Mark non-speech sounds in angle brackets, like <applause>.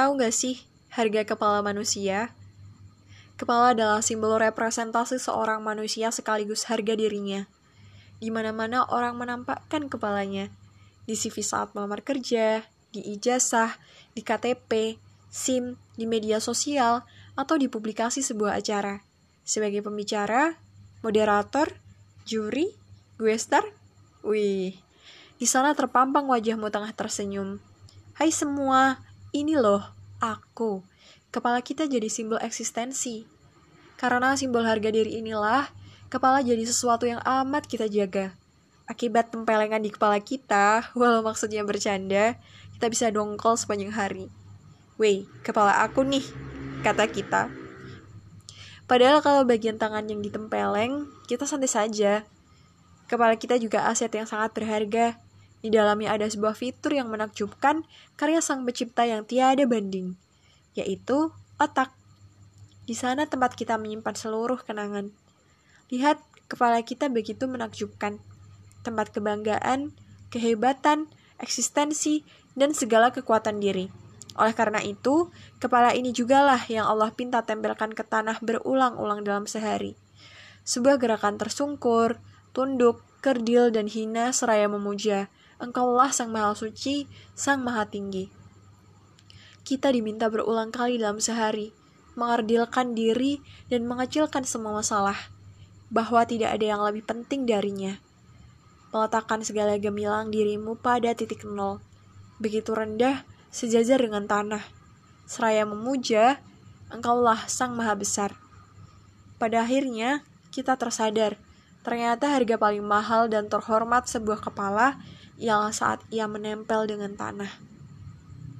Tahu gak sih harga kepala manusia? Kepala adalah simbol representasi seorang manusia sekaligus harga dirinya. Di mana-mana orang menampakkan kepalanya. Di CV saat melamar kerja, di ijazah, di KTP, SIM, di media sosial, atau di publikasi sebuah acara. Sebagai pembicara, moderator, juri, gue star, wih. Di sana terpampang wajahmu tengah tersenyum. Hai semua, ini loh, aku. Kepala kita jadi simbol eksistensi. Karena simbol harga diri inilah, kepala jadi sesuatu yang amat kita jaga. Akibat tempelengan di kepala kita, <laughs> walau maksudnya bercanda, kita bisa dongkol sepanjang hari. Weh, kepala aku nih, kata kita. Padahal kalau bagian tangan yang ditempeleng, kita santai saja. Kepala kita juga aset yang sangat berharga, di dalamnya ada sebuah fitur yang menakjubkan karya sang pencipta yang tiada banding, yaitu otak. Di sana tempat kita menyimpan seluruh kenangan. Lihat, kepala kita begitu menakjubkan. Tempat kebanggaan, kehebatan, eksistensi, dan segala kekuatan diri. Oleh karena itu, kepala ini jugalah yang Allah pinta tempelkan ke tanah berulang-ulang dalam sehari. Sebuah gerakan tersungkur, tunduk, kerdil, dan hina seraya memuja, Engkaulah Sang Maha Suci, Sang Maha Tinggi. Kita diminta berulang kali dalam sehari, mengardilkan diri dan mengecilkan semua masalah, bahwa tidak ada yang lebih penting darinya. Meletakkan segala gemilang dirimu pada titik nol, begitu rendah, sejajar dengan tanah. Seraya memuja, engkaulah Sang Maha Besar. Pada akhirnya, kita tersadar, ternyata harga paling mahal dan terhormat sebuah kepala ialah saat ia menempel dengan tanah.